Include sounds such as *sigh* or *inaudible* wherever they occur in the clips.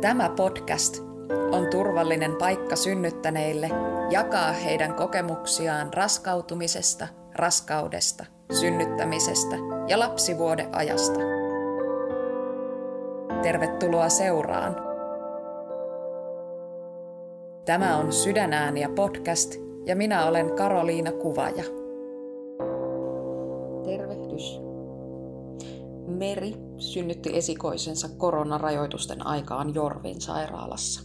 Tämä podcast on turvallinen paikka synnyttäneille jakaa heidän kokemuksiaan raskautumisesta, raskaudesta, synnyttämisestä ja lapsivuodeajasta. Tervetuloa seuraan. Tämä on Sydänääniä podcast ja minä olen Karoliina Kuvaja. Tervehdys. Meri synnytti esikoisensa koronarajoitusten aikaan Jorvin sairaalassa.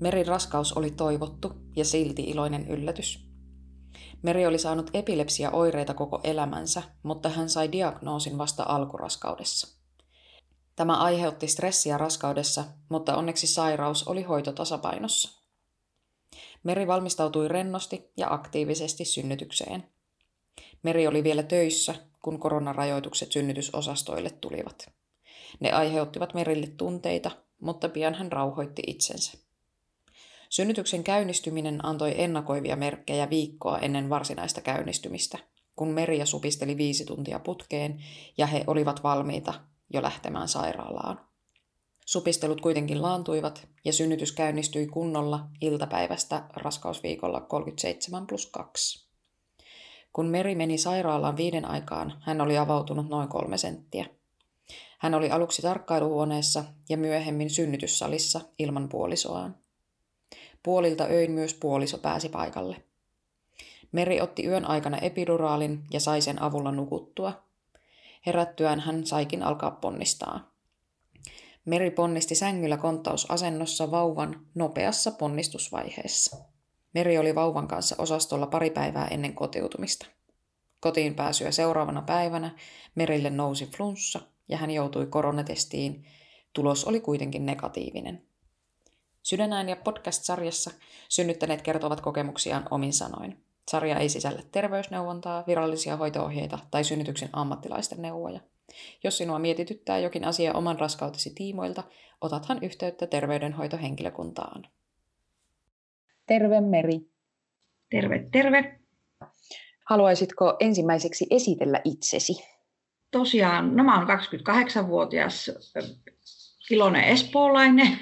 Merin raskaus oli toivottu ja silti iloinen yllätys. Meri oli saanut epilepsia-oireita koko elämänsä, mutta hän sai diagnoosin vasta alkuraskaudessa. Tämä aiheutti stressiä raskaudessa, mutta onneksi sairaus oli hoitotasapainossa. Meri valmistautui rennosti ja aktiivisesti synnytykseen. Meri oli vielä töissä, kun koronarajoitukset synnytysosastoille tulivat. Ne aiheuttivat Merille tunteita, mutta pian hän rauhoitti itsensä. Synnytyksen käynnistyminen antoi ennakoivia merkkejä viikkoa ennen varsinaista käynnistymistä, kun Merja supisteli viisi tuntia putkeen ja he olivat valmiita jo lähtemään sairaalaan. Supistelut kuitenkin laantuivat ja synnytys käynnistyi kunnolla iltapäivästä raskausviikolla 37 plus 2. Kun Meri meni sairaalaan viiden aikaan, hän oli avautunut noin kolme senttiä. Hän oli aluksi tarkkailuhuoneessa ja myöhemmin synnytyssalissa ilman puolisoaan. Puolilta öin myös puoliso pääsi paikalle. Meri otti yön aikana epiduraalin ja sai sen avulla nukuttua. Herättyään hän saikin alkaa ponnistaa. Meri ponnisti sängyllä konttausasennossa vauvan nopeassa ponnistusvaiheessa. Meri oli vauvan kanssa osastolla pari päivää ennen kotiutumista. Kotiin pääsyä seuraavana päivänä Merille nousi flunssa ja hän joutui koronatestiin. Tulos oli kuitenkin negatiivinen. Sydänään ja podcast-sarjassa synnyttäneet kertovat kokemuksiaan omin sanoin. Sarja ei sisällä terveysneuvontaa, virallisia hoitoohjeita tai synnytyksen ammattilaisten neuvoja. Jos sinua mietityttää jokin asia oman raskautesi tiimoilta, otathan yhteyttä terveydenhoitohenkilökuntaan. Terve Meri. Terve, terve. Haluaisitko ensimmäiseksi esitellä itsesi? Tosiaan, no mä oon 28-vuotias iloinen espoolainen.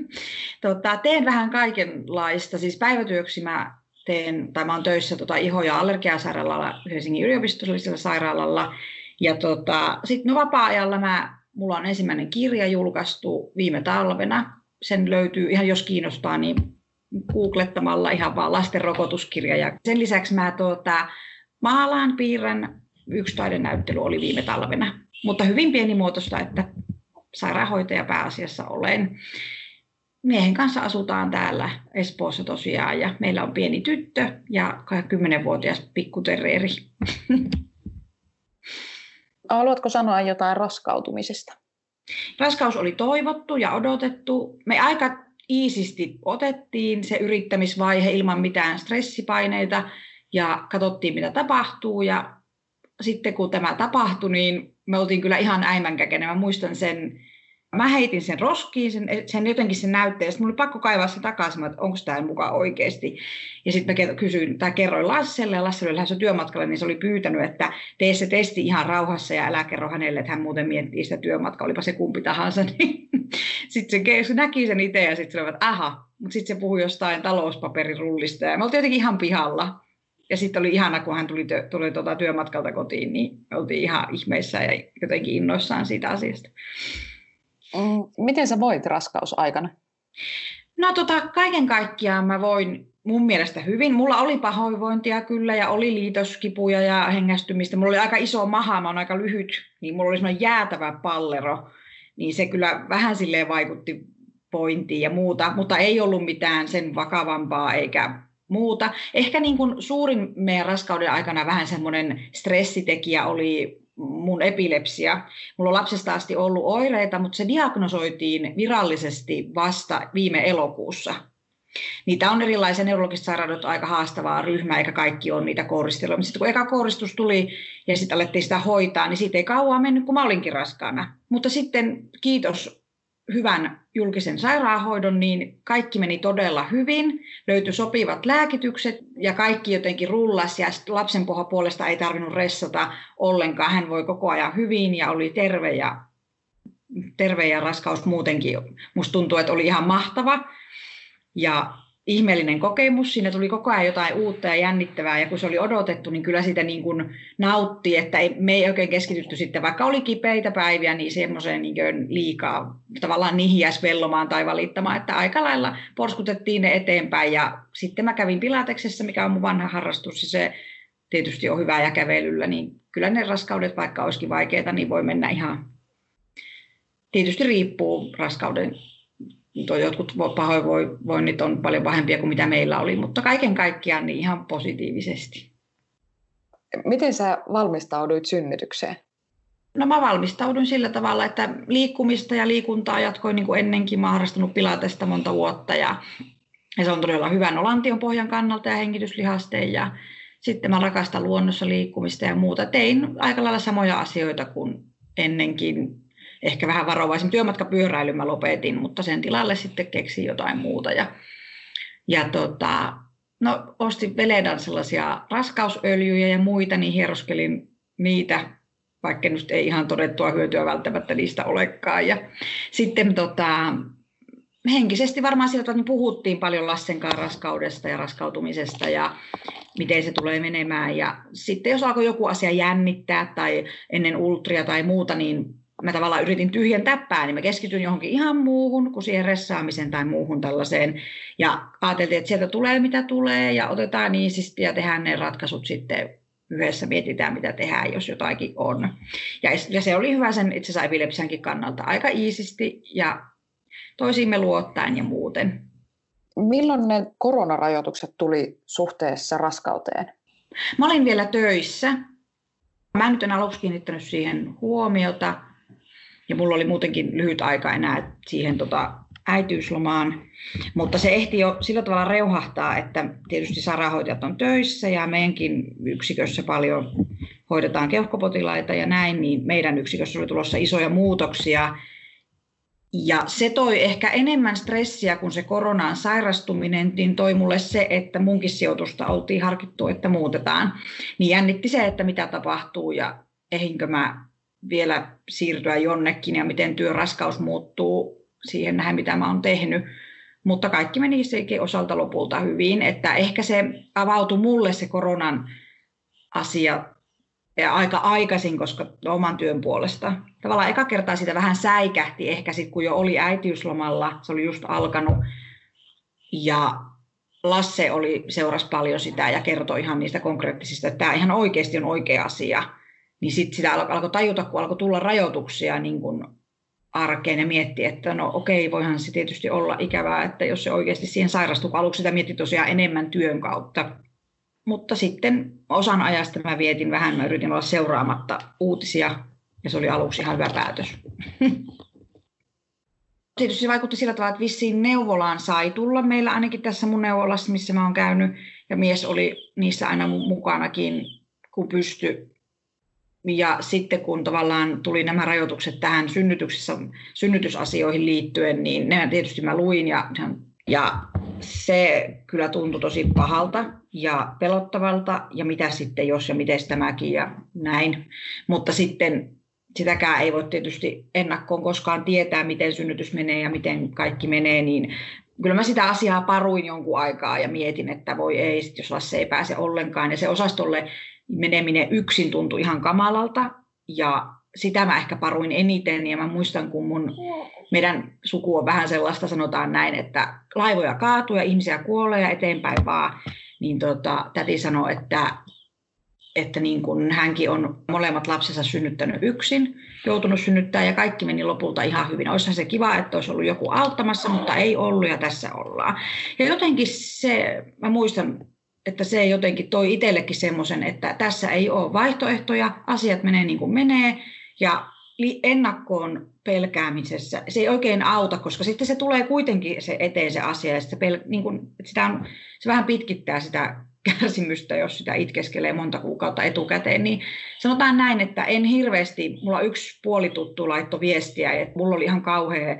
*laughs* tota, teen vähän kaikenlaista. Siis päivätyöksi mä teen, tai mä oon töissä tota, iho- ja allergiasairaalalla Helsingin yliopistollisella sairaalalla. Ja tota, sitten no, vapaa-ajalla mä, mulla on ensimmäinen kirja julkaistu viime talvena. Sen löytyy ihan jos kiinnostaa, niin googlettamalla ihan vaan lasten rokotuskirja. Ja sen lisäksi mä tuota, maalaan, piirrän, yksi taidenäyttely oli viime talvena, mutta hyvin pienimuotoista, että sairaanhoitaja pääasiassa olen. Miehen kanssa asutaan täällä Espoossa tosiaan ja meillä on pieni tyttö ja 10-vuotias pikkuterreeri. *laughs* Haluatko sanoa jotain raskautumisesta? Raskaus oli toivottu ja odotettu. Me aika iisisti otettiin se yrittämisvaihe ilman mitään stressipaineita ja katsottiin mitä tapahtuu ja sitten kun tämä tapahtui, niin me oltiin kyllä ihan äimänkäkenä. Mä muistan sen, mä heitin sen roskiin, sen, sen jotenkin sen näytteen, sitten mulla oli pakko kaivaa se takaisin, että onko tämä mukaan oikeasti. Ja sitten mä kysyin, tai kerroin Lasselle, ja Lasse oli lähdössä työmatkalle, niin se oli pyytänyt, että tee se testi ihan rauhassa, ja älä kerro hänelle, että hän muuten miettii sitä työmatkaa, olipa se kumpi tahansa. *laughs* Niin sitten se, se näki sen itse, ja sitten oli, että aha, mutta sitten se puhui jostain talouspaperirullista, ja me oltiin jotenkin ihan pihalla ja sitten oli ihana, kun hän tuli, tuli tuota työmatkalta kotiin, niin oltiin ihan ihmeissä ja jotenkin innoissaan siitä asiasta. Mm, miten sä voit raskausaikana? No tota, kaiken kaikkiaan mä voin mun mielestä hyvin. Mulla oli pahoinvointia kyllä ja oli liitoskipuja ja hengästymistä. Mulla oli aika iso maha, mä oon aika lyhyt, niin mulla oli semmoinen jäätävä pallero. Niin se kyllä vähän silleen vaikutti pointiin ja muuta, mutta ei ollut mitään sen vakavampaa eikä muuta. Ehkä niin kuin suurin meidän raskauden aikana vähän semmoinen stressitekijä oli mun epilepsia. Mulla on lapsesta asti ollut oireita, mutta se diagnosoitiin virallisesti vasta viime elokuussa. Niitä on erilaisia neurologiset sairaudet aika haastavaa ryhmää, eikä kaikki ole niitä kouristeluja. Sitten kun eka kouristus tuli ja sitten alettiin sitä hoitaa, niin siitä ei kauan mennyt, kun mä olinkin raskaana. Mutta sitten kiitos hyvän julkisen sairaanhoidon, niin kaikki meni todella hyvin. Löytyi sopivat lääkitykset ja kaikki jotenkin rullas ja lapsen puolesta ei tarvinnut ressata ollenkaan. Hän voi koko ajan hyvin ja oli terve ja terve ja raskaus muutenkin. Musta tuntuu, että oli ihan mahtava. Ja ihmeellinen kokemus. Siinä tuli koko ajan jotain uutta ja jännittävää, ja kun se oli odotettu, niin kyllä sitä niin kuin nautti, että ei, me ei oikein keskitytty sitten, vaikka oli kipeitä päiviä, niin semmoiseen niin liikaa tavallaan niihin jäisi vellomaan tai valittamaan, että aika lailla porskutettiin ne eteenpäin, ja sitten mä kävin Pilateksessa, mikä on mun vanha harrastus, ja se tietysti on hyvää ja kävelyllä, niin kyllä ne raskaudet, vaikka olisikin vaikeita, niin voi mennä ihan, tietysti riippuu raskauden jotkut pahoinvoinnit on paljon pahempia kuin mitä meillä oli, mutta kaiken kaikkiaan niin ihan positiivisesti. Miten sä valmistauduit synnytykseen? No mä valmistauduin sillä tavalla, että liikkumista ja liikuntaa jatkoin niin kuin ennenkin. Mä harrastanut pilatesta monta vuotta ja, ja se on todella hyvän olantion pohjan kannalta ja hengityslihasteen. Ja sitten mä rakastan luonnossa liikkumista ja muuta. Tein aika lailla samoja asioita kuin ennenkin ehkä vähän varovaisin työmatkapyöräilyn mä lopetin, mutta sen tilalle sitten keksin jotain muuta. Ja, ja tota, no, ostin Veledan sellaisia raskausöljyjä ja muita, niin hieroskelin niitä, vaikka nyt ei ihan todettua hyötyä välttämättä niistä olekaan. Ja sitten tota, henkisesti varmaan sieltä niin puhuttiin paljon Lassen kanssa raskaudesta ja raskautumisesta ja miten se tulee menemään. Ja sitten jos alkoi joku asia jännittää tai ennen ultria tai muuta, niin mä tavallaan yritin tyhjentää pää, niin mä keskityin johonkin ihan muuhun kuin siihen ressaamiseen tai muuhun tällaiseen. Ja ajateltiin, että sieltä tulee mitä tulee ja otetaan niisisti ja tehdään ne ratkaisut sitten yhdessä mietitään, mitä tehdään, jos jotakin on. Ja, ja se oli hyvä sen itse asiassa epilepsiankin kannalta aika iisisti ja toisiimme luottaen ja muuten. Milloin ne koronarajoitukset tuli suhteessa raskauteen? Mä olin vielä töissä. Mä en nyt en aluksi kiinnittänyt siihen huomiota, ja mulla oli muutenkin lyhyt aika enää siihen tota, äitiyslomaan, mutta se ehti jo sillä tavalla reuhahtaa, että tietysti sairaanhoitajat on töissä ja meidänkin yksikössä paljon hoidetaan keuhkopotilaita ja näin, niin meidän yksikössä oli tulossa isoja muutoksia. Ja se toi ehkä enemmän stressiä kuin se koronaan sairastuminen, niin toi mulle se, että munkin sijoitusta oltiin harkittu, että muutetaan. Niin jännitti se, että mitä tapahtuu ja ehinkö mä vielä siirtyä jonnekin ja miten työraskaus muuttuu siihen nähdä, mitä mä oon tehnyt. Mutta kaikki meni sekin osalta lopulta hyvin, että ehkä se avautui mulle se koronan asia ja aika aikaisin, koska oman työn puolesta. Tavallaan eka kertaa sitä vähän säikähti ehkä sitten, kun jo oli äitiyslomalla, se oli just alkanut. Ja Lasse oli, seurasi paljon sitä ja kertoi ihan niistä konkreettisista, että tämä ihan oikeasti on oikea asia niin sitten sitä alkoi tajuta, kun alkoi tulla rajoituksia niin kuin arkeen ja mietti, että no okei, voihan se tietysti olla ikävää, että jos se oikeasti siihen sairastuu, aluksi sitä mietti tosiaan enemmän työn kautta. Mutta sitten osan ajasta mä vietin vähän, mä yritin olla seuraamatta uutisia, ja se oli aluksi ihan hyvä päätös. *laughs* Tietysti se vaikutti sillä tavalla, että vissiin neuvolaan sai tulla meillä ainakin tässä mun neuvolassa, missä mä oon käynyt, ja mies oli niissä aina mukanakin, kun pystyi ja sitten kun tavallaan tuli nämä rajoitukset tähän synnytyksessä, synnytysasioihin liittyen, niin ne tietysti mä luin ja, ja se kyllä tuntui tosi pahalta ja pelottavalta ja mitä sitten jos ja miten tämäkin ja näin. Mutta sitten sitäkään ei voi tietysti ennakkoon koskaan tietää, miten synnytys menee ja miten kaikki menee, niin kyllä mä sitä asiaa paruin jonkun aikaa ja mietin, että voi ei, jos Lasse ei pääse ollenkaan. Ja se osastolle meneminen yksin tuntui ihan kamalalta ja sitä mä ehkä paruin eniten ja mä muistan, kun mun, meidän suku on vähän sellaista, sanotaan näin, että laivoja kaatuu ja ihmisiä kuolee ja eteenpäin vaan, niin tota, täti sanoi, että, että niin kun hänkin on molemmat lapsensa synnyttänyt yksin, joutunut synnyttää ja kaikki meni lopulta ihan hyvin. Olisihan se kiva, että olisi ollut joku auttamassa, mutta ei ollut ja tässä ollaan. Ja jotenkin se, mä muistan että se jotenkin toi itsellekin semmoisen, että tässä ei ole vaihtoehtoja, asiat menee niin kuin menee ja ennakkoon pelkäämisessä se ei oikein auta, koska sitten se tulee kuitenkin se eteen se asia ja se, pel, niin kuin, sitä on, se vähän pitkittää sitä kärsimystä, jos sitä itkeskelee monta kuukautta etukäteen, niin sanotaan näin, että en hirveästi, mulla yksi puolituttu laitto viestiä, että mulla oli ihan kauhea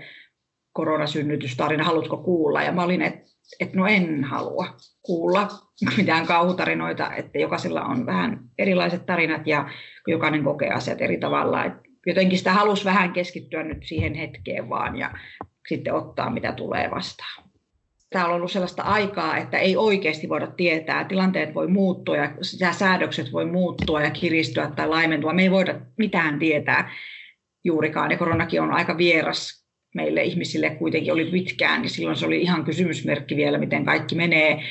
koronasynnytystarina, haluatko kuulla? Ja mä olin, että että no en halua kuulla mitään kauhutarinoita, että jokaisella on vähän erilaiset tarinat ja jokainen kokee asiat eri tavalla. Että jotenkin sitä halusi vähän keskittyä nyt siihen hetkeen vaan ja sitten ottaa mitä tulee vastaan. Tämä on ollut sellaista aikaa, että ei oikeasti voida tietää. Tilanteet voi muuttua ja säädökset voi muuttua ja kiristyä tai laimentua. Me ei voida mitään tietää juurikaan. Ja koronakin on aika vieras meille ihmisille kuitenkin oli pitkään, niin silloin se oli ihan kysymysmerkki vielä, miten kaikki menee.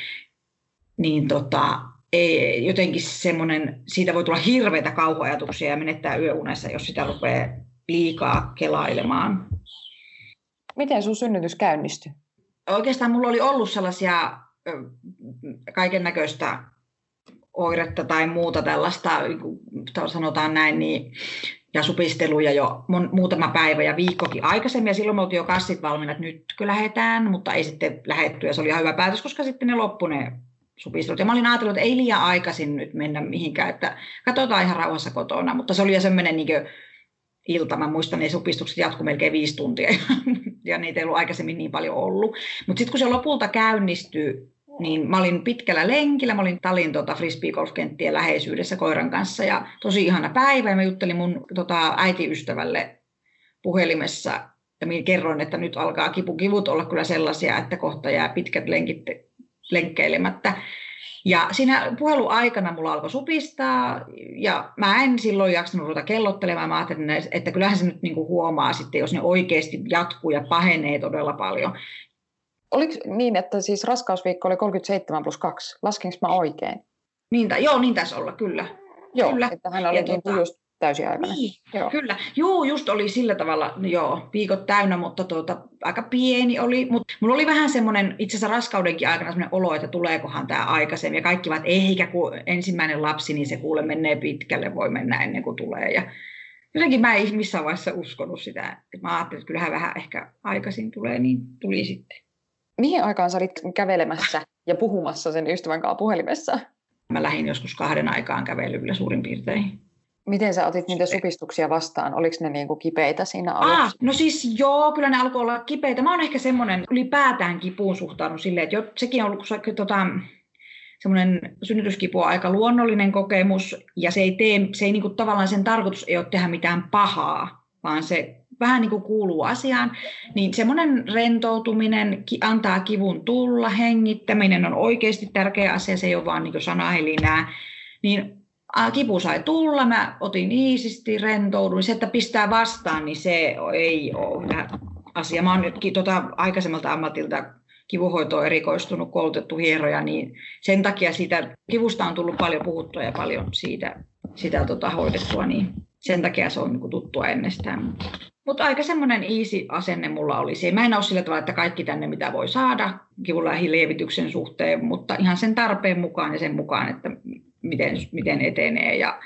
Niin tota, ei, jotenkin semmoinen, siitä voi tulla hirveitä kauhuajatuksia ja menettää yöunessa, jos sitä rupeaa liikaa kelailemaan. Miten sun synnytys käynnistyi? Oikeastaan mulla oli ollut sellaisia kaiken näköistä oiretta tai muuta tällaista, sanotaan näin, niin ja supisteluja jo muutama päivä ja viikkokin aikaisemmin. Ja silloin me oltiin jo kassit valmiina, että nyt kyllä lähdetään, mutta ei sitten lähetty. Ja se oli ihan hyvä päätös, koska sitten ne loppu ne supistelut. Ja mä olin ajatellut, että ei liian aikaisin nyt mennä mihinkään, että katsotaan ihan rauhassa kotona. Mutta se oli jo semmoinen niin ilta. Mä muistan, ne supistukset jatku melkein viisi tuntia *laughs* ja niitä ei ollut aikaisemmin niin paljon ollut. Mutta sitten kun se lopulta käynnistyi, niin mä olin pitkällä lenkillä, mä olin Talin tota, frisbeegolfkenttien läheisyydessä koiran kanssa ja tosi ihana päivä ja mä juttelin mun tota, äitiystävälle puhelimessa ja minä kerroin, että nyt alkaa kipukivut olla kyllä sellaisia, että kohta jää pitkät lenkit lenkkeilemättä. Ja siinä puheluaikana mulla alkoi supistaa ja mä en silloin jaksanut ruveta kellottelemaan. Mä ajattelin, että kyllähän se nyt niinku huomaa sitten, jos ne oikeasti jatkuu ja pahenee todella paljon. Oliko niin, että siis raskausviikko oli 37 plus 2? Laskinko mä oikein? Niin, ta, joo, niin taisi olla, kyllä. Joo, kyllä. että hän oli niin tota, just täysiaikainen. Niin, joo. kyllä. Joo, just oli sillä tavalla, joo, viikot täynnä, mutta tuota, aika pieni oli. Mutta mulla oli vähän semmoinen, itse asiassa raskaudenkin aikana semmoinen olo, että tuleekohan tämä aikaisemmin. Ja kaikki vaan, että eikä kun ensimmäinen lapsi, niin se kuule menee pitkälle, voi mennä ennen kuin tulee. Ja jotenkin mä en missään vaiheessa uskonut sitä. Mä ajattelin, että kyllähän vähän ehkä aikaisin tulee, niin tuli sitten mihin aikaan sä olit kävelemässä ja puhumassa sen ystävän kanssa puhelimessa? Mä lähdin joskus kahden aikaan kävelyllä suurin piirtein. Miten sä otit niitä supistuksia vastaan? Oliko ne niin kuin kipeitä siinä alussa? Ah, no siis joo, kyllä ne alkoi olla kipeitä. Mä oon ehkä semmoinen ylipäätään kipuun suhtaudun silleen, että jo, sekin on ollut tota, semmoinen synnytyskipu on aika luonnollinen kokemus ja se ei tee, se ei niin kuin, tavallaan sen tarkoitus ei ole tehdä mitään pahaa, vaan se vähän niin kuin kuuluu asiaan, niin semmoinen rentoutuminen antaa kivun tulla, hengittäminen on oikeasti tärkeä asia, se ei ole vaan niin sanahelinää, niin kipu sai tulla, mä otin iisisti, rentouduin, se, että pistää vastaan, niin se ei ole hyvä asia. Mä oon nyt tota, aikaisemmalta ammatilta kivuhoitoon erikoistunut, koulutettu hieroja, niin sen takia siitä kivusta on tullut paljon puhuttua ja paljon siitä, sitä tota, hoidettua, niin sen takia se on niin tuttua ennestään. Mutta aika semmoinen easy asenne mulla oli se. Mä en ole sillä tavalla, että kaikki tänne mitä voi saada lievityksen suhteen, mutta ihan sen tarpeen mukaan ja sen mukaan, että miten, miten etenee ja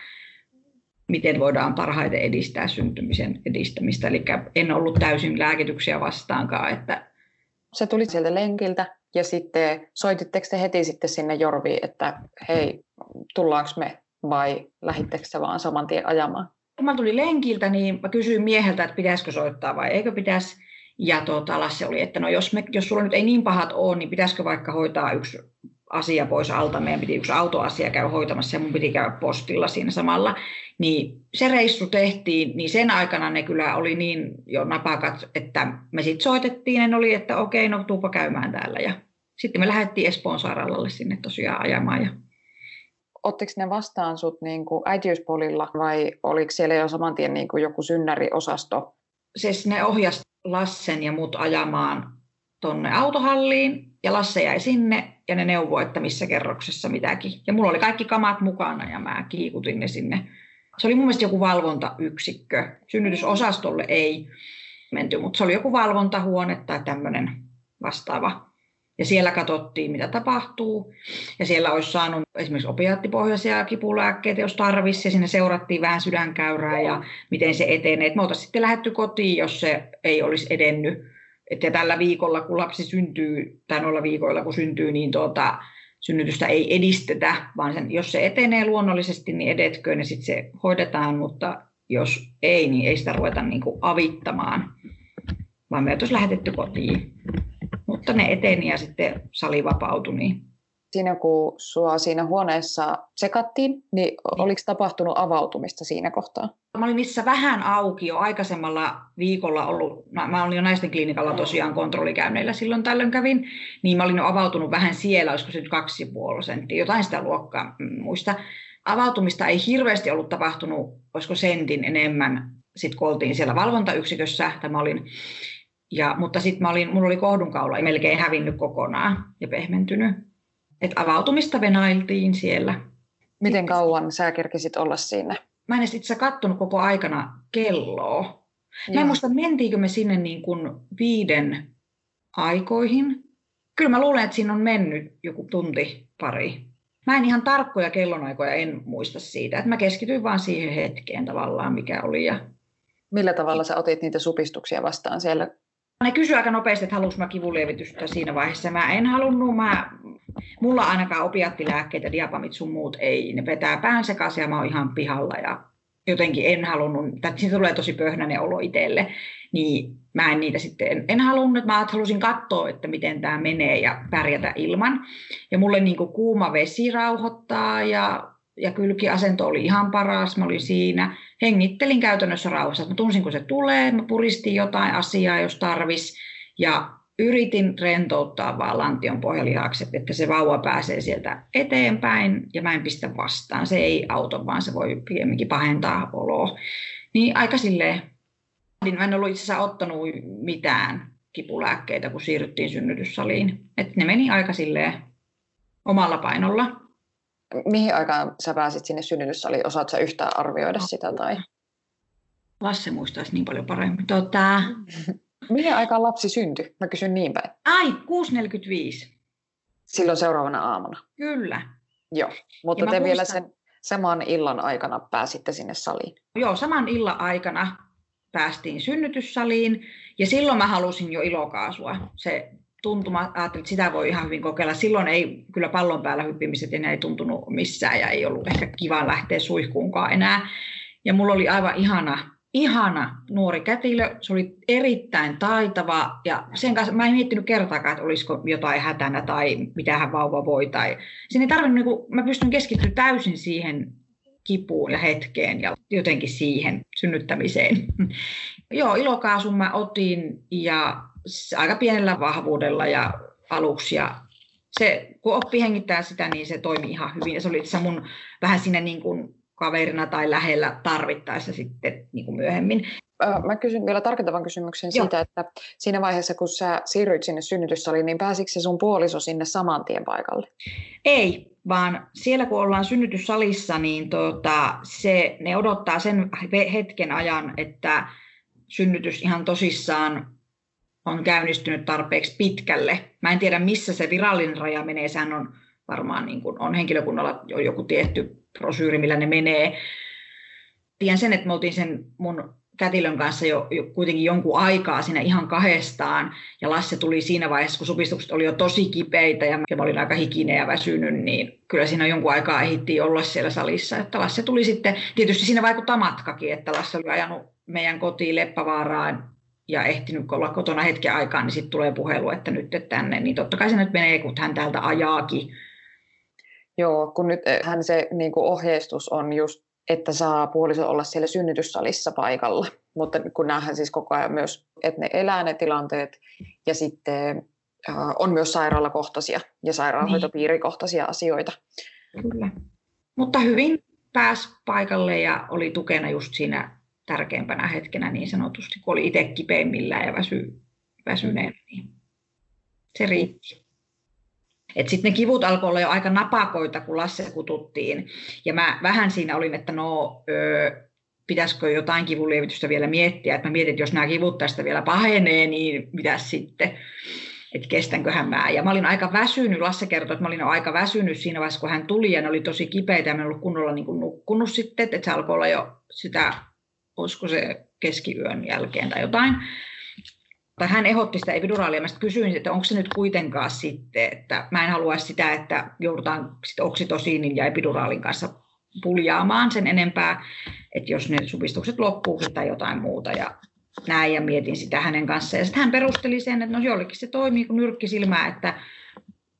miten voidaan parhaiten edistää syntymisen edistämistä. Eli en ollut täysin lääkityksiä vastaankaan. Että... Se tuli sieltä lenkiltä ja sitten soititteko te heti sitten sinne Jorviin, että hei, tullaanko me vai lähittekö vaan saman tien ajamaan? Kun mä tulin lenkiltä, niin mä kysyin mieheltä, että pitäisikö soittaa vai eikö pitäisi. Ja tuota, Lasse oli, että no jos, me, jos sulla nyt ei niin pahat ole, niin pitäisikö vaikka hoitaa yksi asia pois alta. Meidän piti yksi autoasia käydä hoitamassa ja mun piti käydä postilla siinä samalla. Niin se reissu tehtiin, niin sen aikana ne kyllä oli niin jo napakat, että me sitten soitettiin, ne oli, että okei, no tuupa käymään täällä. Ja sitten me lähdettiin Espoon sairaalalle sinne tosiaan ajamaan ja ottiko ne vastaan sut niin kuin äitiyspolilla vai oliko siellä jo saman tien niin kuin joku synnäriosasto? Siis ne ohjas Lassen ja mut ajamaan tonne autohalliin ja Lasse jäi sinne ja ne neuvoi, että missä kerroksessa mitäkin. Ja mulla oli kaikki kamat mukana ja mä kiikutin ne sinne. Se oli mun mielestä joku valvontayksikkö. Synnytysosastolle ei menty, mutta se oli joku valvontahuone tai tämmöinen vastaava ja siellä katsottiin, mitä tapahtuu. Ja siellä olisi saanut esimerkiksi opiaattipohjaisia kipulääkkeitä, jos tarvisi. Ja sinne seurattiin vähän sydänkäyrää ja miten se etenee. Et me oltaisiin sitten lähdetty kotiin, jos se ei olisi edennyt. Että tällä viikolla, kun lapsi syntyy, tai noilla viikoilla, kun syntyy, niin tuota, synnytystä ei edistetä, vaan sen, jos se etenee luonnollisesti, niin edetköön ja sitten se hoidetaan, mutta jos ei, niin ei sitä ruveta niin kuin avittamaan, vaan me oltaisiin lähetetty kotiin mutta ne eteni ja sitten sali vapautui, niin Siinä kun sua siinä huoneessa sekattiin, niin oliko tapahtunut avautumista siinä kohtaa? Mä olin missä vähän auki jo aikaisemmalla viikolla ollut, mä olin jo naisten klinikalla tosiaan kontrollikäynneillä silloin tällöin kävin, niin mä olin jo avautunut vähän siellä, olisiko se nyt kaksi senttiä, jotain sitä luokkaa muista. Avautumista ei hirveästi ollut tapahtunut, olisiko sentin enemmän, sitten kun oltiin siellä valvontayksikössä, tämä olin ja, mutta sitten olin, mulla oli kohdunkaula melkein hävinnyt kokonaan ja pehmentynyt. Et avautumista venailtiin siellä. Miten kauan sä kerkisit olla siinä? Mä en itse kattonut koko aikana kelloa. Mä en muista, mentiinkö me sinne niin kuin viiden aikoihin. Kyllä mä luulen, että siinä on mennyt joku tunti pari. Mä en ihan tarkkoja kellonaikoja en muista siitä. Että mä keskityin vaan siihen hetkeen tavallaan, mikä oli. Ja... Millä tavalla sä otit niitä supistuksia vastaan siellä ne kysyi aika nopeasti, että haluaisin mä kivunlievitystä siinä vaiheessa. Mä en halunnut, mä, mulla ainakaan opiattilääkkeitä, diapamit sun muut ei, ne vetää pään sekaisin ja mä oon ihan pihalla ja jotenkin en halunnut, tai siitä tulee tosi pöhnäinen olo itselle, niin mä en niitä sitten, en, en halunnut, mä halusin katsoa, että miten tämä menee ja pärjätä ilman. Ja mulle niin kuuma vesi rauhoittaa ja, ja kylkiasento oli ihan paras, mä olin siinä hengittelin käytännössä rauhassa. Mä tunsin, kun se tulee, mä puristin jotain asiaa, jos tarvis, ja yritin rentouttaa vaan lantion pohjalihakset, että se vauva pääsee sieltä eteenpäin ja mä en pistä vastaan. Se ei auta, vaan se voi pikemminkin pahentaa oloa. Niin aika silleen, mä en ollut itse asiassa ottanut mitään kipulääkkeitä, kun siirryttiin synnytyssaliin. Et ne meni aika silleen omalla painolla mihin aikaan sä pääsit sinne synnytyssaliin? Osaatko sä yhtään arvioida sitä? Tai? Lasse muistaisi niin paljon paremmin. Tota... *laughs* Mihin aikaan lapsi syntyi? Mä kysyn niin päin. Ai, 6.45. Silloin seuraavana aamuna? Kyllä. Joo, mutta te muistan... vielä sen saman illan aikana pääsitte sinne saliin? Joo, saman illan aikana päästiin synnytyssaliin ja silloin mä halusin jo ilokaasua. Se tuntuma, ajattelin, että sitä voi ihan hyvin kokeilla. Silloin ei kyllä pallon päällä hyppimiset enää ei tuntunut missään ja ei ollut ehkä kiva lähteä suihkuunkaan enää. Ja mulla oli aivan ihana, ihana nuori kätilö, se oli erittäin taitava ja sen kanssa mä en miettinyt kertaakaan, että olisiko jotain hätänä tai mitä hän vauva voi. Tai... Siinä ei tarvinnut, niin mä pystyn keskittymään täysin siihen kipuun ja hetkeen ja jotenkin siihen synnyttämiseen. *laughs* Joo, ilokaasun mä otin ja aika pienellä vahvuudella ja aluksi. Ja se, kun oppi hengittää sitä, niin se toimi ihan hyvin. Ja se oli se mun vähän siinä niin kuin kaverina tai lähellä tarvittaessa sitten niin kuin myöhemmin. Mä kysyn vielä tarkentavan kysymyksen Joo. siitä, että siinä vaiheessa, kun sä siirryit sinne synnytyssaliin, niin pääsikö se sun puoliso sinne saman tien paikalle? Ei, vaan siellä kun ollaan synnytyssalissa, niin tota, se, ne odottaa sen hetken ajan, että synnytys ihan tosissaan on käynnistynyt tarpeeksi pitkälle. Mä en tiedä, missä se virallinen raja menee. Sehän on varmaan niin kuin, on henkilökunnalla jo joku tietty prosyyri, millä ne menee. Tiedän sen, että me oltiin sen mun kätilön kanssa jo, jo kuitenkin jonkun aikaa siinä ihan kahdestaan. Ja Lasse tuli siinä vaiheessa, kun supistukset oli jo tosi kipeitä ja mä olin aika hikinen ja väsynyt, niin kyllä siinä jonkun aikaa ehittiin olla siellä salissa. Että Lasse tuli sitten, tietysti siinä vaikuttaa matkakin, että Lasse oli ajanut meidän kotiin Leppävaaraan ja ehtinyt olla kotona hetken aikaa, niin sitten tulee puhelu, että nyt et tänne, niin totta kai se nyt menee, kun hän täältä ajaakin. Joo, kun nyt eh, hän se niin kuin ohjeistus on just, että saa puoliso olla siellä synnytyssalissa paikalla, mutta kun näähän siis koko ajan myös, että ne elää ne tilanteet ja sitten äh, on myös sairaalakohtaisia ja sairaanhoitopiirikohtaisia niin. asioita. Kyllä. Mutta hyvin pääsi paikalle ja oli tukena just siinä tärkeimpänä hetkenä niin sanotusti, kun oli itse kipeimmillään ja väsy, väsyneen, niin se riitti. Sitten ne kivut alkoi olla jo aika napakoita, kun Lasse kututtiin. Ja mä vähän siinä olin, että no, öö, pitäisikö jotain kivunlievitystä vielä miettiä. Että mä mietin, että jos nämä kivut tästä vielä pahenee, niin mitä sitten että kestänköhän mä. Ja mä olin aika väsynyt, Lasse kertoi, että mä olin aika väsynyt siinä vaiheessa, kun hän tuli ja ne oli tosi kipeitä ja mä en ollut kunnolla niin kuin nukkunut sitten, että se alkoi olla jo sitä olisiko se keskiyön jälkeen tai jotain. Tai hän ehdotti sitä epiduraalia. Mä kysyin, että onko se nyt kuitenkaan sitten, että mä en halua sitä, että joudutaan sitten oksitosiinin ja epiduraalin kanssa puljaamaan sen enempää, että jos ne supistukset loppuu tai jotain muuta. Ja näin ja mietin sitä hänen kanssaan. Ja sitten hän perusteli sen, että no jollekin se toimii kuin nyrkkisilmää, että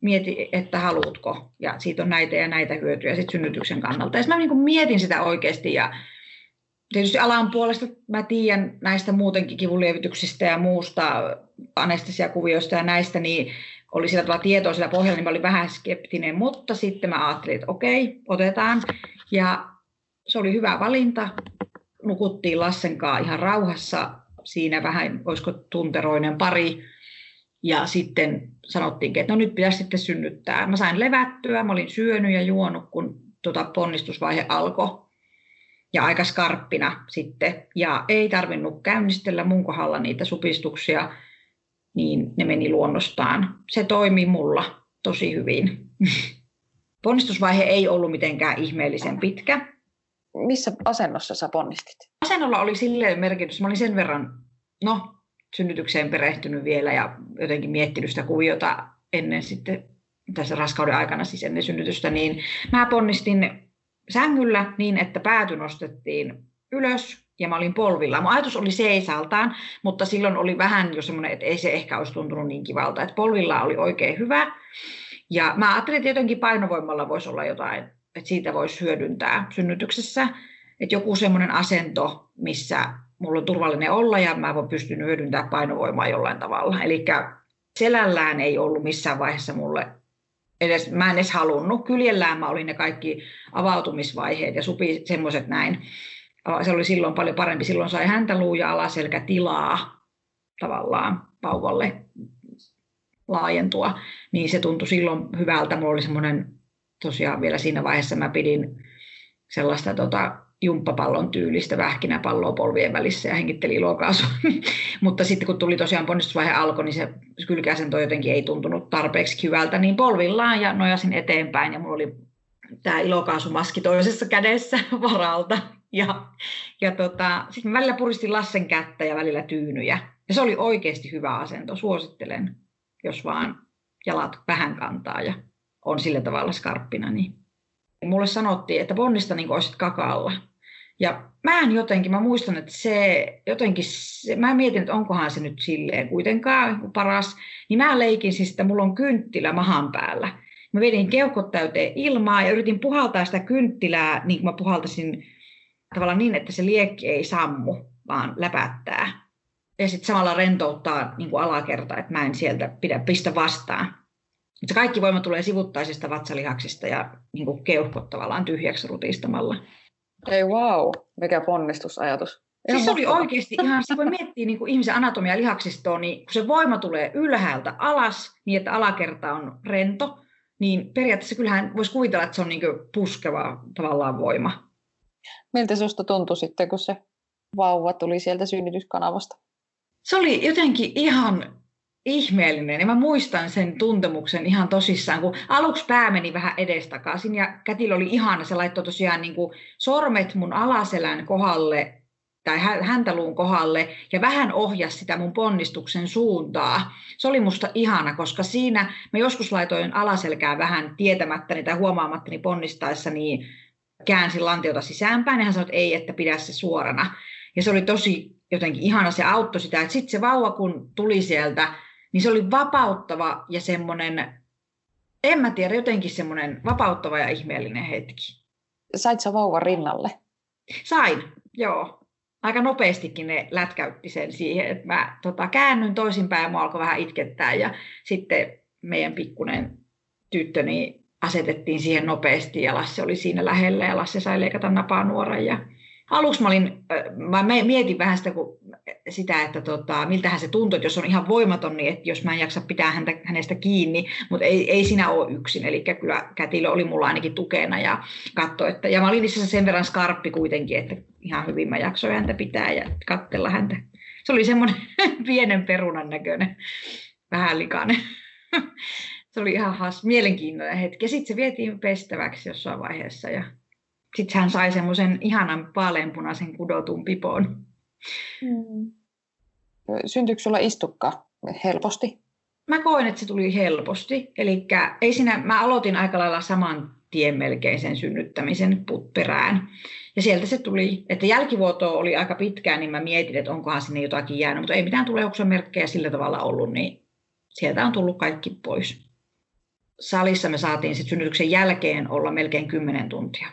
mieti, että haluatko, ja siitä on näitä ja näitä hyötyjä sit synnytyksen kannalta. Ja mä niin mietin sitä oikeasti, ja tietysti alan puolesta mä tiedän näistä muutenkin kivunlievityksistä ja muusta anestesiakuvioista ja näistä, niin oli sillä tavalla tietoa sillä pohjalla, niin mä olin vähän skeptinen, mutta sitten mä ajattelin, että okei, otetaan. Ja se oli hyvä valinta. Nukuttiin Lassen ihan rauhassa. Siinä vähän, olisiko tunteroinen pari. Ja sitten sanottiin, että no nyt pitäisi sitten synnyttää. Mä sain levättyä, mä olin syönyt ja juonut, kun tota ponnistusvaihe alkoi. Ja aika skarppina sitten. Ja ei tarvinnut käynnistellä mun kohdalla niitä supistuksia niin ne meni luonnostaan. Se toimi mulla tosi hyvin. *laughs* Ponnistusvaihe ei ollut mitenkään ihmeellisen pitkä. Missä asennossa sä ponnistit? Asennolla oli silleen merkitys. Mä olin sen verran, no, synnytykseen perehtynyt vielä ja jotenkin miettinyt sitä kuviota ennen sitten tässä raskauden aikana, siis ennen synnytystä, niin mä ponnistin sängyllä niin, että pääty nostettiin ylös ja mä olin polvilla. Mun ajatus oli seisaltaan, mutta silloin oli vähän jo semmoinen, että ei se ehkä olisi tuntunut niin kivalta. Että polvilla oli oikein hyvä. Ja mä ajattelin, että jotenkin painovoimalla voisi olla jotain, että siitä voisi hyödyntää synnytyksessä. Että joku semmoinen asento, missä mulla on turvallinen olla ja mä voin pystyä hyödyntämään painovoimaa jollain tavalla. Eli selällään ei ollut missään vaiheessa mulle edes, mä en edes halunnut. Kyljellään mä olin ne kaikki avautumisvaiheet ja supi semmoiset näin se oli silloin paljon parempi. Silloin sai häntä luu ja alaselkä tilaa tavallaan vauvalle laajentua, niin se tuntui silloin hyvältä. Mulla oli semmoinen, tosiaan vielä siinä vaiheessa mä pidin sellaista tota, jumppapallon tyylistä vähkinäpalloa polvien välissä ja hengitteli ilokaasua. *laughs* Mutta sitten kun tuli tosiaan ponnistusvaihe alkoi, niin se kylkiasento jotenkin ei tuntunut tarpeeksi hyvältä, niin polvillaan ja nojasin eteenpäin ja mulla oli tämä ilokaasumaski toisessa kädessä *laughs* varalta. Ja, ja tota, sitten välillä puristin Lassen kättä ja välillä tyynyjä. Ja se oli oikeasti hyvä asento. Suosittelen, jos vaan jalat vähän kantaa ja on sillä tavalla skarppina. Niin. Mulle sanottiin, että ponnista niin olisit kakalla. Ja mä en jotenkin, mä muistan, että se jotenkin, se, mä mietin, että onkohan se nyt silleen kuitenkaan paras. Niin mä leikin siis, että mulla on kynttilä mahan päällä. Mä vedin keuhkot täyteen ilmaa ja yritin puhaltaa sitä kynttilää, niin kuin mä puhaltaisin tavallaan niin, että se liekki ei sammu, vaan läpättää. Ja sitten samalla rentouttaa niin kuin alakerta, että mä en sieltä pidä, pistä vastaan. Se kaikki voima tulee sivuttaisista vatsalihaksista ja niin kuin keuhkot tavallaan tyhjäksi rutistamalla. Ei wow, mikä ponnistusajatus. Ihan siis se oli oikeasti ihan, se voi miettiä niin kuin ihmisen anatomia lihaksistoa, niin kun se voima tulee ylhäältä alas, niin että alakerta on rento, niin periaatteessa kyllähän voisi kuvitella, että se on niin puskeva tavallaan voima. Miltä sinusta tuntui sitten, kun se vauva tuli sieltä synnytyskanavasta? Se oli jotenkin ihan ihmeellinen. Ja mä muistan sen tuntemuksen ihan tosissaan, kun aluksi pää meni vähän edestakaisin ja kätilö oli ihana. Se laittoi tosiaan niin kuin sormet mun alaselän kohdalle tai häntäluun kohdalle ja vähän ohjasi sitä mun ponnistuksen suuntaa. Se oli musta ihana, koska siinä mä joskus laitoin alaselkää vähän tietämättäni tai huomaamattani ponnistaessa, niin käänsin lantiota sisäänpäin ja hän sanoi, että ei, että pidä se suorana. Ja se oli tosi jotenkin ihana, se auttoi sitä, että sitten se vauva kun tuli sieltä, niin se oli vapauttava ja semmoinen, en mä tiedä, jotenkin semmoinen vapauttava ja ihmeellinen hetki. Sait sä vauvan rinnalle? Sain, joo. Aika nopeastikin ne lätkäytti sen siihen, että mä tota, käännyin toisinpäin ja mua alkoi vähän itkettää ja sitten meidän pikkunen tyttö niin asetettiin siihen nopeasti ja Lasse oli siinä lähellä ja Lasse sai leikata napaa nuoran. Ja aluksi mä, olin, mä mietin vähän sitä, kun, sitä että tota, miltähän se tuntuu, että jos on ihan voimaton, niin että jos mä en jaksa pitää häntä, hänestä kiinni, mutta ei, ei sinä ole yksin. Eli kyllä kätilö oli mulla ainakin tukena ja katso, että, ja mä olin itse sen verran skarppi kuitenkin, että ihan hyvin mä jaksoin häntä pitää ja katsella häntä. Se oli semmoinen *laughs* pienen perunan näköinen, vähän likainen *laughs* se oli ihan has, mielenkiintoinen hetki. Ja sitten se vietiin pestäväksi jossain vaiheessa ja sitten hän sai semmoisen ihanan vaaleanpunaisen kudotun pipon. Mm. Syntyykö sulla istukka helposti? Mä koin, että se tuli helposti. Eli ei siinä, mä aloitin aika lailla saman tien melkein sen synnyttämisen perään. Ja sieltä se tuli, että jälkivuoto oli aika pitkään, niin mä mietin, että onkohan sinne jotakin jäänyt, mutta ei mitään tuleuksen merkkejä sillä tavalla ollut, niin sieltä on tullut kaikki pois. salissa me saatiin sit synnytyksen jälkeen olla melkein 10 tuntia.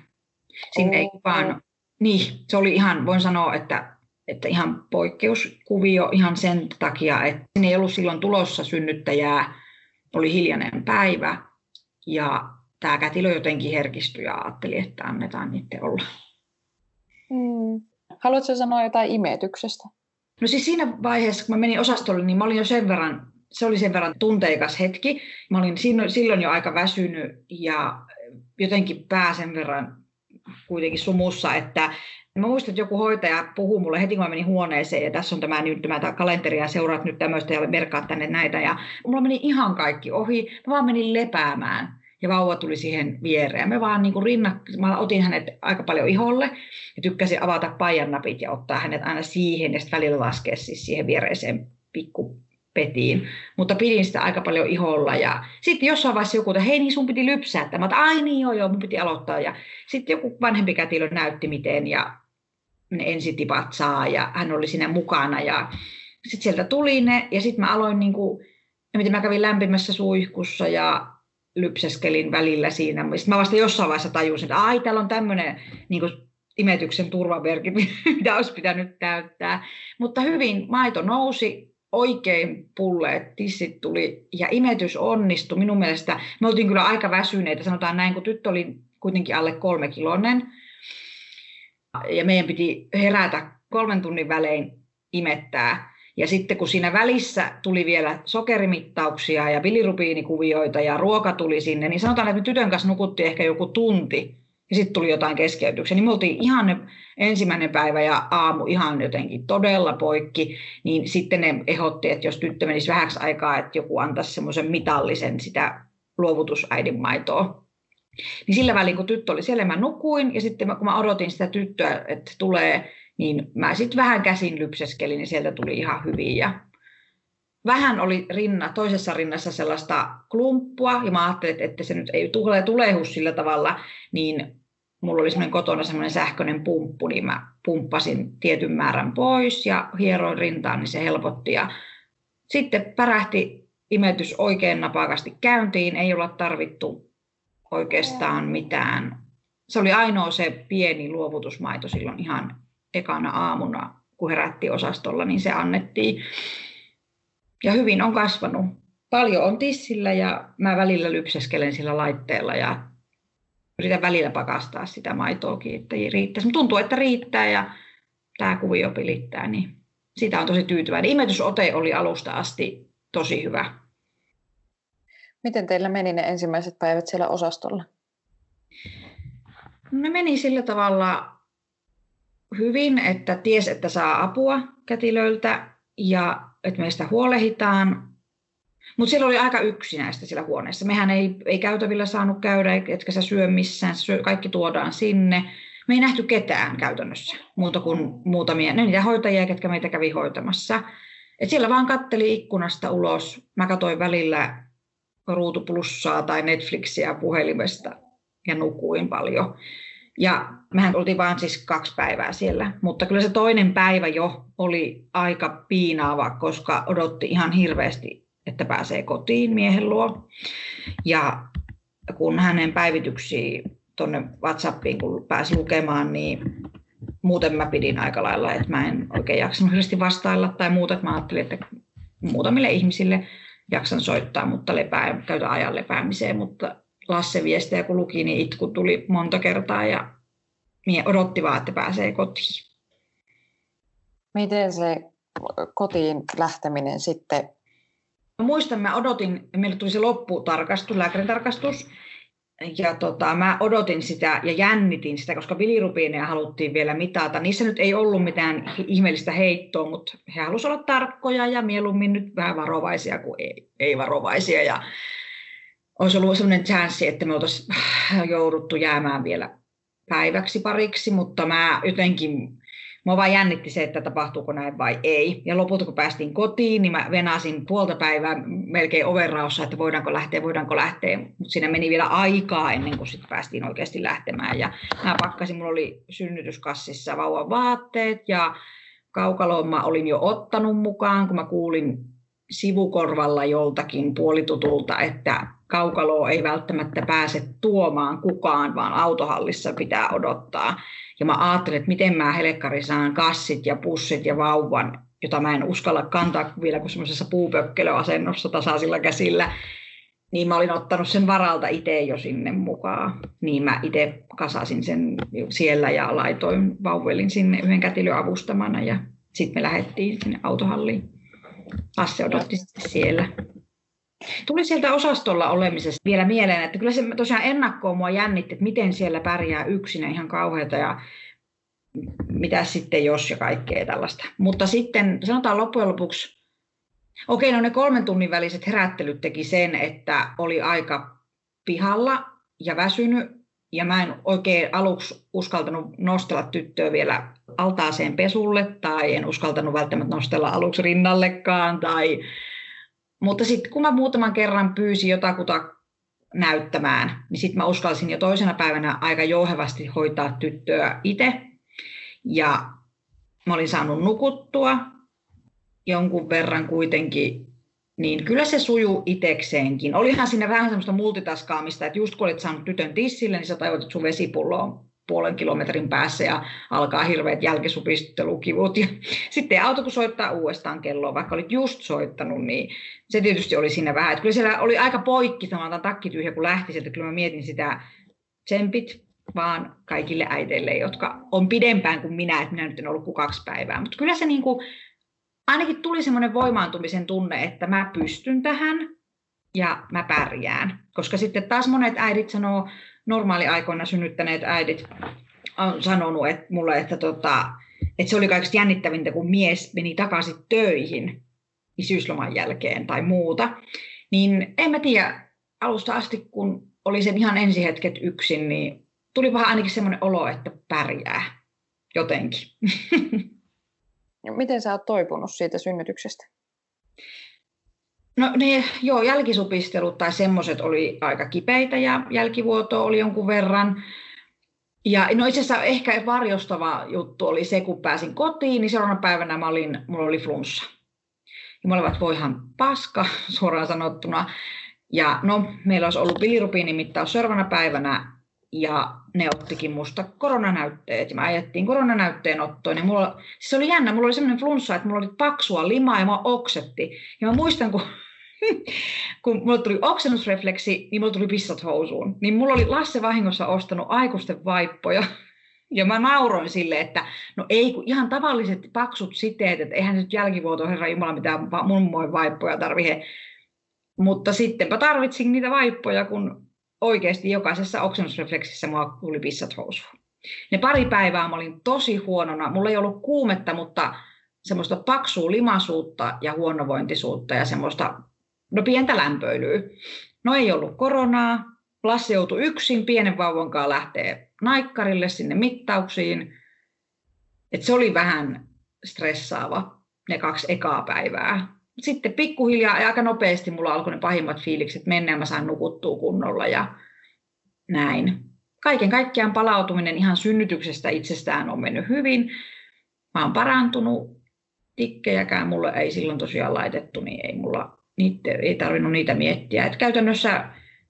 Sinne ei kukaan, niin se oli ihan, voin sanoa, että, että ihan poikkeuskuvio ihan sen takia, että sinne ei ollut silloin tulossa synnyttäjää, oli hiljainen päivä ja tämä kätilö jotenkin herkistyi ja ajatteli, että annetaan niiden olla. Mm. Haluatko sanoa jotain imetyksestä? No siis siinä vaiheessa, kun mä menin osastolle, niin mä olin jo sen verran, se oli sen verran tunteikas hetki. Mä olin silloin jo aika väsynyt ja jotenkin pää sen verran kuitenkin sumussa, että Mä muistan, että joku hoitaja puhuu mulle heti, kun mä menin huoneeseen, ja tässä on tämä nyt tämä kalenteri, ja seuraat nyt tämmöistä, ja merkkaat tänne näitä. Ja mulla meni ihan kaikki ohi. Mä vaan menin lepäämään, ja vauva tuli siihen viereen. Me vaan niin kuin rinnak... mä otin hänet aika paljon iholle, ja tykkäsin avata paijan napit ja ottaa hänet aina siihen, ja sitten välillä laskea siis siihen viereiseen pikku petiin, mutta pidin sitä aika paljon iholla ja sitten jossain vaiheessa joku, että hei niin sun piti lypsää tämä, että ai niin joo joo, mun piti aloittaa ja sitten joku vanhempi kätilö näytti miten ja ne ensitipat saa ja hän oli siinä mukana ja sitten sieltä tuli ne ja sitten mä aloin niin kuin, miten mä kävin lämpimässä suihkussa ja lypseskelin välillä siinä. Sitten mä vasta jossain vaiheessa tajusin, että ai täällä on tämmöinen niin kuin imetyksen turvaverkki, *laughs* mitä olisi pitänyt täyttää. Mutta hyvin maito nousi, oikein pulleet tissit tuli ja imetys onnistui. Minun mielestä me oltiin kyllä aika väsyneitä, sanotaan näin, kun tyttö oli kuitenkin alle kolme kilonen. Ja meidän piti herätä kolmen tunnin välein imettää. Ja sitten kun siinä välissä tuli vielä sokerimittauksia ja bilirubiinikuvioita ja ruoka tuli sinne, niin sanotaan, että me tytön kanssa nukuttiin ehkä joku tunti ja sitten tuli jotain keskeytyksiä. Niin me oltiin ihan ne ensimmäinen päivä ja aamu ihan jotenkin todella poikki, niin sitten ne ehdotti, että jos tyttö menisi vähäksi aikaa, että joku antaisi semmoisen mitallisen sitä luovutusäidin maitoa. Niin sillä välin, kun tyttö oli siellä, mä nukuin ja sitten kun mä odotin sitä tyttöä, että tulee, niin mä sitten vähän käsin lypseskelin, niin sieltä tuli ihan hyvin. Ja vähän oli rinna, toisessa rinnassa sellaista klumppua, ja mä ajattelin, että se nyt ei tule tulehu sillä tavalla, niin mulla oli semmoinen kotona semmoinen sähköinen pumppu, niin mä pumppasin tietyn määrän pois ja hieroin rintaan, niin se helpotti. Ja sitten pärähti imetys oikein napakasti käyntiin, ei olla tarvittu oikeastaan mitään. Se oli ainoa se pieni luovutusmaito silloin ihan ekana aamuna, kun herätti osastolla, niin se annettiin. Ja hyvin on kasvanut. Paljon on tissillä ja mä välillä lypseskelen sillä laitteella ja yritän välillä pakastaa sitä maitoakin, että riittäisi. Tuntuu, että riittää ja tämä kuvio pilittää, niin sitä on tosi tyytyväinen. Imetysote oli alusta asti tosi hyvä. Miten teillä meni ne ensimmäiset päivät siellä osastolla? Ne meni sillä tavalla hyvin, että ties, että saa apua kätilöiltä ja että meistä huolehditaan. Mutta siellä oli aika yksinäistä siellä huoneessa. Mehän ei, ei käytävillä saanut käydä, etkä sä syö missään, syö, kaikki tuodaan sinne. Me ei nähty ketään käytännössä, muuta kuin muutamia, ne niitä hoitajia, ketkä meitä kävi hoitamassa. Et siellä vaan katteli ikkunasta ulos. Mä katsoin välillä ruutuplussaa tai Netflixiä puhelimesta ja nukuin paljon. Ja mehän oltiin vain siis kaksi päivää siellä, mutta kyllä se toinen päivä jo oli aika piinaava, koska odotti ihan hirveästi, että pääsee kotiin miehen luo. Ja kun hänen päivityksiä tuonne WhatsAppiin, kun pääsi lukemaan, niin muuten mä pidin aika lailla, että mä en oikein jaksanut hirveästi vastailla tai muuta, mä ajattelin, että muutamille ihmisille jaksan soittaa, mutta lepää, käytä ajan lepäämiseen, mutta Lasse viestejä kun luki, niin itku tuli monta kertaa ja mie odotti vaan, että pääsee kotiin. Miten se kotiin lähteminen sitten? Mä muistan, mä odotin, meille tuli se lopputarkastus, lääkäritarkastus, ja tota, mä odotin sitä ja jännitin sitä, koska bilirubiineja haluttiin vielä mitata. Niissä nyt ei ollut mitään ihmeellistä heittoa, mutta he halusivat olla tarkkoja ja mieluummin nyt vähän varovaisia kuin ei, ei varovaisia. Ja olisi ollut sellainen chanssi, että me oltaisiin jouduttu jäämään vielä päiväksi pariksi, mutta mä jotenkin, mä vaan jännitti se, että tapahtuuko näin vai ei. Ja lopulta kun päästiin kotiin, niin mä venasin puolta päivää melkein overraossa, että voidaanko lähteä, voidaanko lähteä. Mutta siinä meni vielä aikaa ennen kuin sitten päästiin oikeasti lähtemään. Ja mä pakkasin, mulla oli synnytyskassissa vauvan vaatteet ja kaukaloon mä olin jo ottanut mukaan, kun mä kuulin sivukorvalla joltakin puolitutulta, että kaukaloa ei välttämättä pääse tuomaan kukaan, vaan autohallissa pitää odottaa. Ja mä ajattelin, että miten mä Helekkari saan kassit ja pussit ja vauvan, jota mä en uskalla kantaa vielä kuin semmoisessa puupökkelöasennossa tasaisilla käsillä. Niin mä olin ottanut sen varalta itse jo sinne mukaan. Niin mä itse kasasin sen siellä ja laitoin vauvelin sinne yhden kätilön avustamana ja sitten me lähdettiin sinne autohalliin. Asse odotti sitten siellä. Tuli sieltä osastolla olemisesta vielä mieleen, että kyllä se tosiaan ennakkoon mua jännitti, että miten siellä pärjää yksin ihan kauheata ja mitä sitten jos ja kaikkea tällaista. Mutta sitten sanotaan loppujen lopuksi, okei, no ne kolmen tunnin väliset herättelyt teki sen, että oli aika pihalla ja väsynyt ja mä en oikein aluksi uskaltanut nostella tyttöä vielä altaaseen pesulle tai en uskaltanut välttämättä nostella aluksi rinnallekaan. Tai... Mutta sitten kun mä muutaman kerran pyysin jotakuta näyttämään, niin sitten mä uskalsin jo toisena päivänä aika jouhevasti hoitaa tyttöä itse. Ja mä olin saanut nukuttua jonkun verran kuitenkin, niin kyllä se sujuu itekseenkin. Olihan siinä vähän semmoista multitaskaamista, että just kun olit saanut tytön tissille, niin sä tajuat, että sun vesipullo on puolen kilometrin päässä ja alkaa hirveät jälkisupistelukivut. Ja sitten auto kun soittaa uudestaan kelloa, vaikka olit just soittanut, niin se tietysti oli siinä vähän. Että kyllä siellä oli aika poikki sanotaan takki tyhjä, kun lähti sieltä. Kyllä mä mietin sitä tsempit vaan kaikille äiteille, jotka on pidempään kuin minä, että minä nyt en ollut kuin kaksi päivää. Mutta kyllä se niin kuin, ainakin tuli semmoinen voimaantumisen tunne, että mä pystyn tähän ja mä pärjään. Koska sitten taas monet äidit sanoo, normaaliaikoina synnyttäneet äidit on sanonut että mulle, että, tota, että se oli kaikista jännittävintä, kun mies meni takaisin töihin isyysloman jälkeen tai muuta. Niin en mä tiedä, alusta asti kun oli sen ihan ensihetket yksin, niin tuli vähän ainakin semmoinen olo, että pärjää jotenkin. *laughs* Miten sä oot toipunut siitä synnytyksestä? No ne, joo, jälkisupistelut tai semmoiset oli aika kipeitä ja jälkivuoto oli jonkun verran. Ja no itse asiassa ehkä varjostava juttu oli se, kun pääsin kotiin, niin seuraavana päivänä mä olin, mulla oli flunssa. Ja olivat voihan paska, *laughs* suoraan sanottuna. Ja no, meillä olisi ollut bilirubiinimittaus seuraavana päivänä, ja ne ottikin musta koronanäytteet, ja mä ajettiin koronanäytteen ottoon, ja mulla, siis se oli jännä, mulla oli semmoinen flunssa, että mulla oli paksua limaa, ja mä oksetti. Ja mä muistan, kun *laughs* kun mulla tuli oksennusrefleksi, niin mulla tuli pissat housuun. Niin mulla oli Lasse vahingossa ostanut aikuisten vaippoja. Ja mä nauroin sille, että no ei, kun ihan tavalliset paksut siteet, että eihän nyt jälkivuoto herra Jumala mitään mummoin vaippoja tarvitse. Mutta sittenpä tarvitsin niitä vaippoja, kun oikeasti jokaisessa oksennusrefleksissä mulla tuli pissat housuun. Ne pari päivää mä olin tosi huonona. Mulla ei ollut kuumetta, mutta semmoista paksua limasuutta ja huonovointisuutta ja semmoista No pientä lämpöilyä. No ei ollut koronaa. Lasse joutui yksin pienen vauvan kanssa lähteä naikkarille sinne mittauksiin. Et se oli vähän stressaava ne kaksi ekaa päivää. Sitten pikkuhiljaa ja aika nopeasti mulla alkoi ne pahimmat fiilikset mennä ja mä sain nukuttua kunnolla ja näin. Kaiken kaikkiaan palautuminen ihan synnytyksestä itsestään on mennyt hyvin. Mä oon parantunut. Tikkejäkään mulle ei silloin tosiaan laitettu, niin ei mulla niitä, ei tarvinnut niitä miettiä. Et käytännössä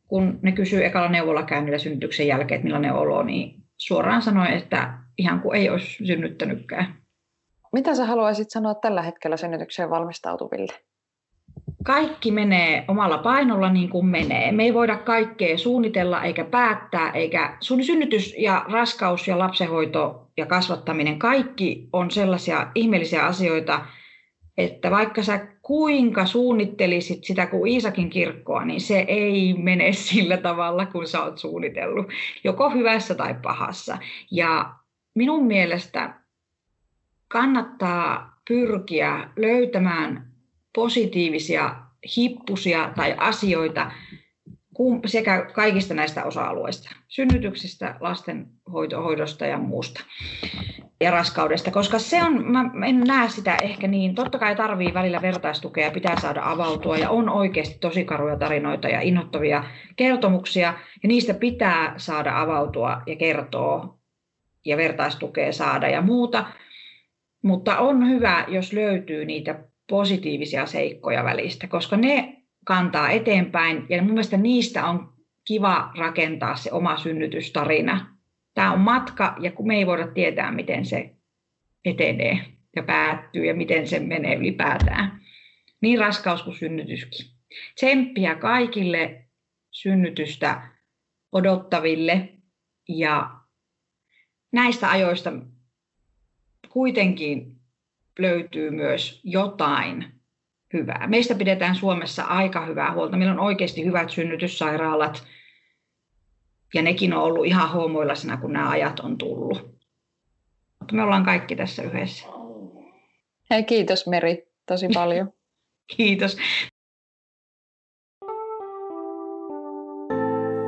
kun ne kysyy ekalla neuvolakäynnillä synnytyksen jälkeen, että millainen olo, niin suoraan sanoin, että ihan kuin ei olisi synnyttänytkään. Mitä sä haluaisit sanoa tällä hetkellä synnytykseen valmistautuville? Kaikki menee omalla painolla niin kuin menee. Me ei voida kaikkea suunnitella eikä päättää, eikä sun synnytys ja raskaus ja lapsenhoito ja kasvattaminen, kaikki on sellaisia ihmeellisiä asioita, että vaikka sä kuinka suunnittelisit sitä kuin Iisakin kirkkoa, niin se ei mene *laughs* sillä tavalla, kuin sä oot suunnitellut, joko hyvässä tai pahassa. Ja minun mielestä kannattaa pyrkiä löytämään positiivisia hippusia tai asioita sekä kaikista näistä osa-alueista, synnytyksistä, lastenhoidosta ja muusta ja raskaudesta, koska se on, mä en näe sitä ehkä niin, totta kai tarvii välillä vertaistukea, pitää saada avautua ja on oikeasti tosi karuja tarinoita ja innoittavia kertomuksia ja niistä pitää saada avautua ja kertoa ja vertaistukea saada ja muuta, mutta on hyvä, jos löytyy niitä positiivisia seikkoja välistä, koska ne kantaa eteenpäin. Ja mun mielestä niistä on kiva rakentaa se oma synnytystarina. Tämä on matka ja kun me ei voida tietää, miten se etenee ja päättyy ja miten se menee ylipäätään. Niin raskaus kuin synnytyskin. Tsemppiä kaikille synnytystä odottaville ja näistä ajoista kuitenkin löytyy myös jotain hyvää. Meistä pidetään Suomessa aika hyvää huolta. Meillä on oikeasti hyvät synnytyssairaalat ja nekin on ollut ihan hoomoillasena, kun nämä ajat on tullut. Mutta me ollaan kaikki tässä yhdessä. Hei, kiitos Meri tosi paljon. *laughs* kiitos.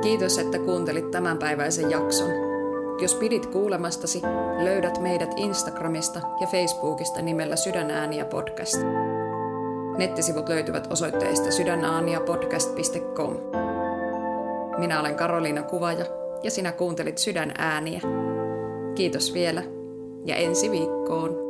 Kiitos, että kuuntelit tämänpäiväisen jakson. Jos pidit kuulemastasi, löydät meidät Instagramista ja Facebookista nimellä Sydänääniä podcast. Nettisivut löytyvät osoitteesta sydänaaniapodcast.com. Minä olen Karoliina Kuvaja ja sinä kuuntelit Sydän ääniä. Kiitos vielä ja ensi viikkoon.